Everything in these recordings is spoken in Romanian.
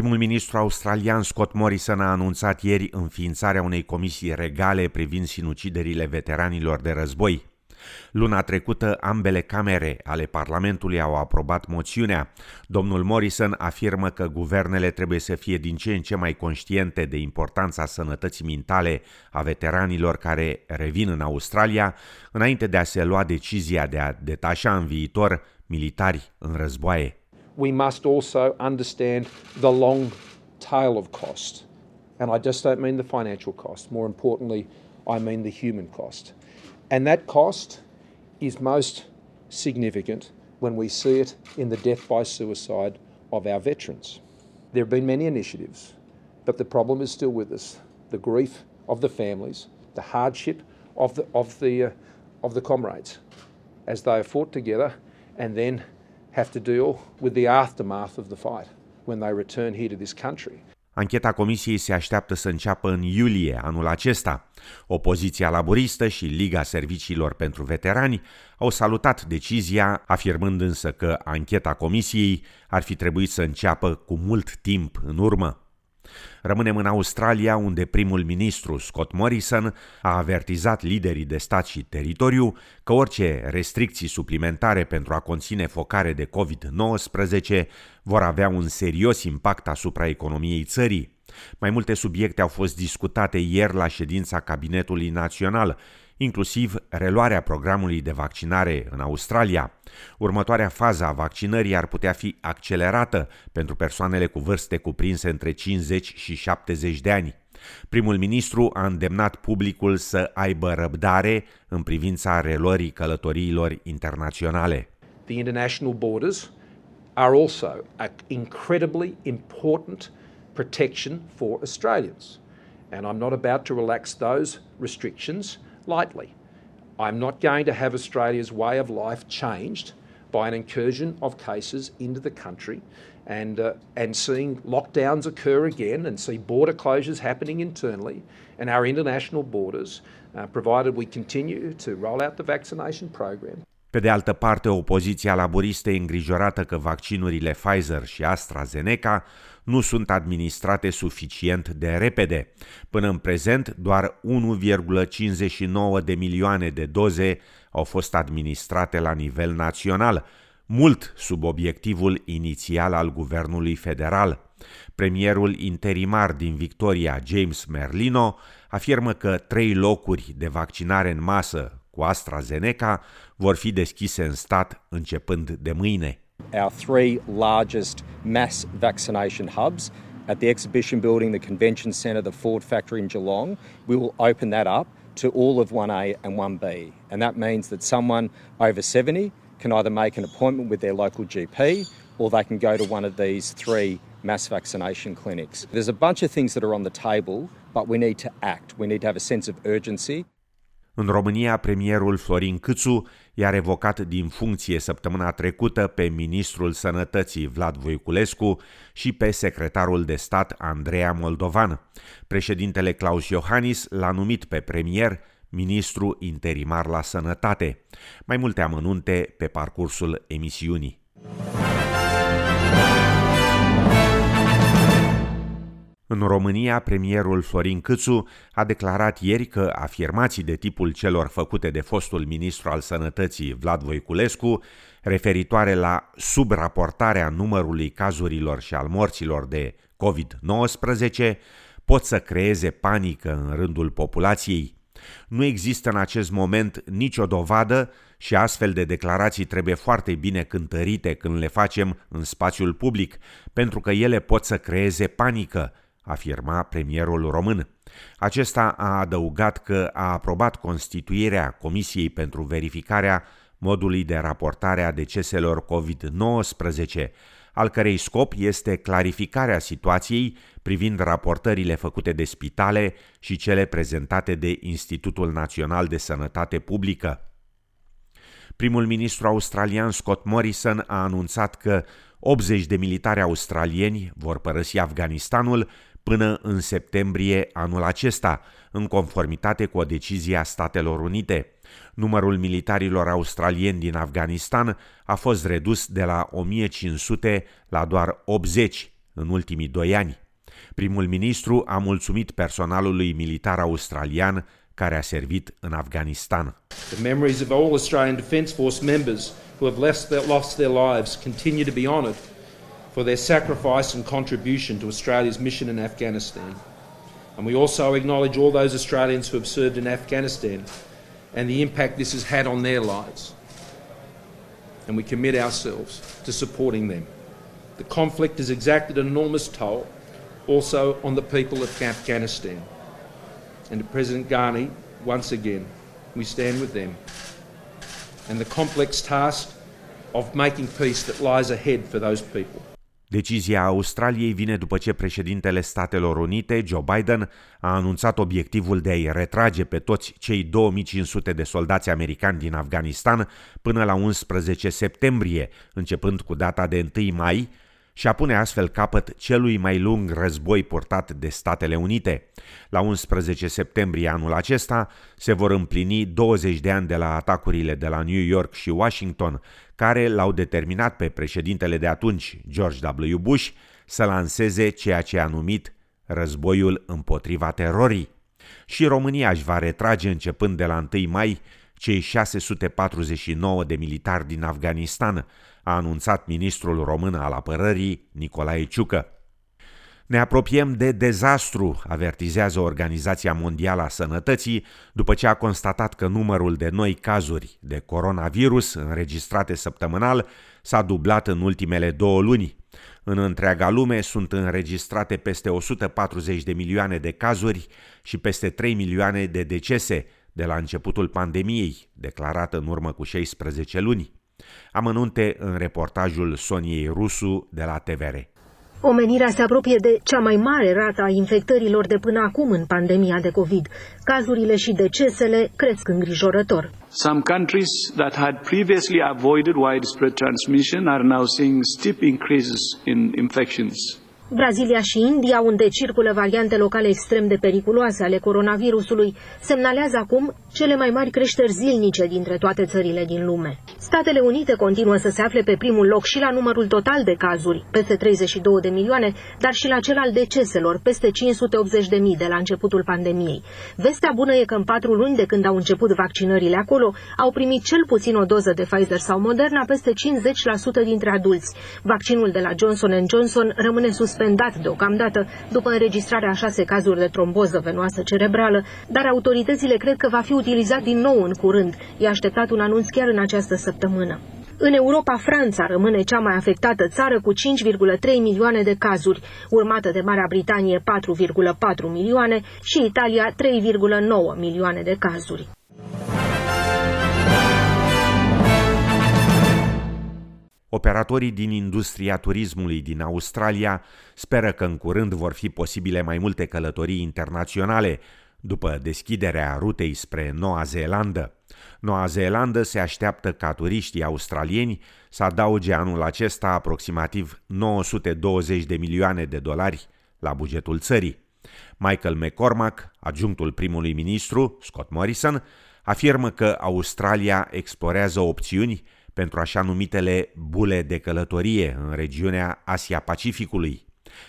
Primul ministru australian Scott Morrison a anunțat ieri înființarea unei comisii regale privind sinuciderile veteranilor de război. Luna trecută, ambele camere ale Parlamentului au aprobat moțiunea. Domnul Morrison afirmă că guvernele trebuie să fie din ce în ce mai conștiente de importanța sănătății mentale a veteranilor care revin în Australia, înainte de a se lua decizia de a detașa în viitor militari în războaie. We must also understand the long tail of cost. And I just don't mean the financial cost. More importantly, I mean the human cost. And that cost is most significant when we see it in the death by suicide of our veterans. There have been many initiatives, but the problem is still with us. The grief of the families, the hardship of the, of the, uh, of the comrades as they have fought together and then have to deal with the aftermath of the fight when they return here to this country. Ancheta comisiei se așteaptă să înceapă în iulie anul acesta. Opoziția laboristă și Liga Serviciilor pentru Veterani au salutat decizia, afirmând însă că ancheta comisiei ar fi trebuit să înceapă cu mult timp în urmă. Rămânem în Australia, unde primul ministru Scott Morrison a avertizat liderii de stat și teritoriu că orice restricții suplimentare pentru a conține focare de COVID-19 vor avea un serios impact asupra economiei țării. Mai multe subiecte au fost discutate ieri la ședința Cabinetului Național, inclusiv reluarea programului de vaccinare în Australia. Următoarea fază a vaccinării ar putea fi accelerată pentru persoanele cu vârste cuprinse între 50 și 70 de ani. Primul ministru a îndemnat publicul să aibă răbdare în privința reluării călătoriilor internaționale. The international borders are also an incredibly important protection for Australians. And I'm not about to relax those restrictions lightly. I'm not going to have Australia's way of life changed by an incursion of cases into the country and, uh, and seeing lockdowns occur again and see border closures happening internally and our international borders, uh, provided we continue to roll out the vaccination program. Pe de altă parte, opoziția laboristă e îngrijorată că vaccinurile Pfizer și AstraZeneca nu sunt administrate suficient de repede. Până în prezent, doar 1,59 de milioane de doze au fost administrate la nivel național, mult sub obiectivul inițial al guvernului federal. Premierul interimar din Victoria, James Merlino, afirmă că trei locuri de vaccinare în masă AstraZeneca vor fi deschise în stat începând de mâine. Our three largest mass vaccination hubs at the exhibition building, the convention centre, the Ford factory in Geelong, we will open that up to all of 1A and 1B. And that means that someone over 70 can either make an appointment with their local GP or they can go to one of these three mass vaccination clinics. There's a bunch of things that are on the table, but we need to act. We need to have a sense of urgency. În România, premierul Florin Câțu i-a revocat din funcție săptămâna trecută pe ministrul sănătății Vlad Voiculescu și pe secretarul de stat Andreea Moldovan. Președintele Claus Iohannis l-a numit pe premier ministru interimar la sănătate. Mai multe amănunte pe parcursul emisiunii. În România, premierul Florin Câțu a declarat ieri că afirmații de tipul celor făcute de fostul ministru al sănătății Vlad Voiculescu, referitoare la subraportarea numărului cazurilor și al morților de COVID-19, pot să creeze panică în rândul populației. Nu există în acest moment nicio dovadă și astfel de declarații trebuie foarte bine cântărite când le facem în spațiul public, pentru că ele pot să creeze panică, afirma premierul român. Acesta a adăugat că a aprobat constituirea Comisiei pentru verificarea modului de raportare a deceselor COVID-19, al cărei scop este clarificarea situației privind raportările făcute de spitale și cele prezentate de Institutul Național de Sănătate Publică. Primul ministru australian Scott Morrison a anunțat că 80 de militari australieni vor părăsi Afganistanul până în septembrie anul acesta, în conformitate cu o decizie a Statelor Unite. Numărul militarilor australieni din Afganistan a fost redus de la 1500 la doar 80 în ultimii doi ani. Primul ministru a mulțumit personalului militar australian care a servit în Afganistan. The memories of all Australian Defence Force members who have lost their, lost their lives continue to be honoured for their sacrifice and contribution to Australia's mission in Afghanistan. And we also acknowledge all those Australians who have served in Afghanistan and the impact this has had on their lives. And we commit ourselves to supporting them. The conflict has exacted an enormous toll also on the people of Afghanistan. And to President Ghani, once again, we stand with them. And the complex task of making peace that lies ahead for those people. Decizia Australiei vine după ce președintele Statelor Unite, Joe Biden, a anunțat obiectivul de a-i retrage pe toți cei 2500 de soldați americani din Afganistan până la 11 septembrie, începând cu data de 1 mai, și a pune astfel capăt celui mai lung război purtat de Statele Unite. La 11 septembrie anul acesta se vor împlini 20 de ani de la atacurile de la New York și Washington, care l-au determinat pe președintele de atunci, George W. Bush, să lanseze ceea ce a numit războiul împotriva terorii. Și România își va retrage începând de la 1 mai cei 649 de militari din Afganistan, a anunțat ministrul român al apărării Nicolae Ciucă. Ne apropiem de dezastru, avertizează Organizația Mondială a Sănătății, după ce a constatat că numărul de noi cazuri de coronavirus înregistrate săptămânal s-a dublat în ultimele două luni. În întreaga lume sunt înregistrate peste 140 de milioane de cazuri și peste 3 milioane de decese de la începutul pandemiei, declarată în urmă cu 16 luni. Amănunte în reportajul Soniei Rusu de la TVR. Omenirea se apropie de cea mai mare rată a infectărilor de până acum în pandemia de COVID. Cazurile și decesele cresc îngrijorător. Some countries that had previously avoided widespread transmission are now seeing steep increases in infections. Brazilia și India, unde circulă variante locale extrem de periculoase ale coronavirusului, semnalează acum cele mai mari creșteri zilnice dintre toate țările din lume. Statele Unite continuă să se afle pe primul loc și la numărul total de cazuri, peste 32 de milioane, dar și la cel al deceselor, peste 580 de mii de la începutul pandemiei. Vestea bună e că în patru luni de când au început vaccinările acolo, au primit cel puțin o doză de Pfizer sau Moderna peste 50% dintre adulți. Vaccinul de la Johnson Johnson rămâne suspendat deocamdată după înregistrarea a șase cazuri de tromboză venoasă cerebrală, dar autoritățile cred că va fi utilizat din nou în curând. E așteptat un anunț chiar în această săptămână. În Europa, Franța rămâne cea mai afectată țară cu 5,3 milioane de cazuri, urmată de Marea Britanie 4,4 milioane și Italia 3,9 milioane de cazuri. Operatorii din industria turismului din Australia speră că în curând vor fi posibile mai multe călătorii internaționale după deschiderea rutei spre Noua Zeelandă. Noua Zeelandă se așteaptă ca turiștii australieni să adauge anul acesta aproximativ 920 de milioane de dolari la bugetul țării. Michael McCormack, adjunctul primului ministru, Scott Morrison, afirmă că Australia explorează opțiuni pentru așa numitele bule de călătorie în regiunea Asia-Pacificului.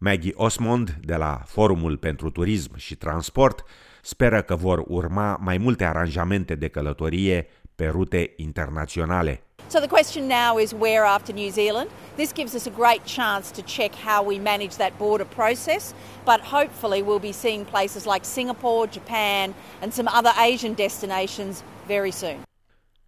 Maggie Osmond, de la Forumul pentru Turism și Transport, speră că vor urma mai multe aranjamente de călătorie pe rute internaționale. So the question now is where after New Zealand? This gives us a great chance to check how we manage that border process, but hopefully we'll be seeing places like Singapore, Japan and some other Asian destinations very soon.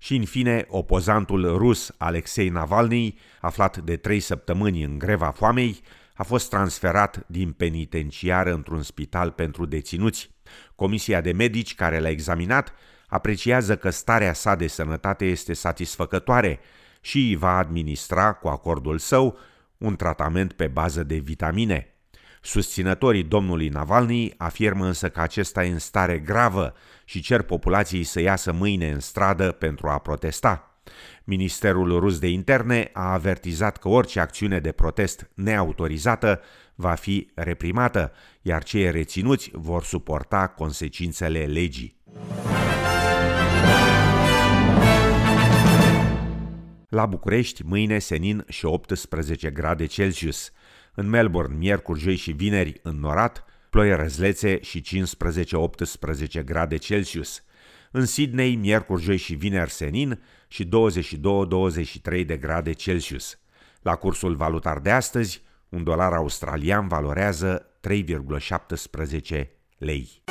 Și în fine, opozantul rus Alexei Navalny, aflat de trei săptămâni în greva foamei, a fost transferat din penitenciar într-un spital pentru deținuți. Comisia de medici care l-a examinat apreciază că starea sa de sănătate este satisfăcătoare și îi va administra, cu acordul său, un tratament pe bază de vitamine. Susținătorii domnului Navalny afirmă însă că acesta e în stare gravă și cer populației să iasă mâine în stradă pentru a protesta. Ministerul rus de interne a avertizat că orice acțiune de protest neautorizată va fi reprimată, iar cei reținuți vor suporta consecințele legii. La București, mâine senin și 18 grade Celsius. În Melbourne, miercuri, joi și vineri, înnorat, ploi răzlețe și 15-18 grade Celsius. În Sydney, miercuri, joi și vineri senin și 22-23 de grade Celsius. La cursul valutar de astăzi, un dolar australian valorează 3,17 lei.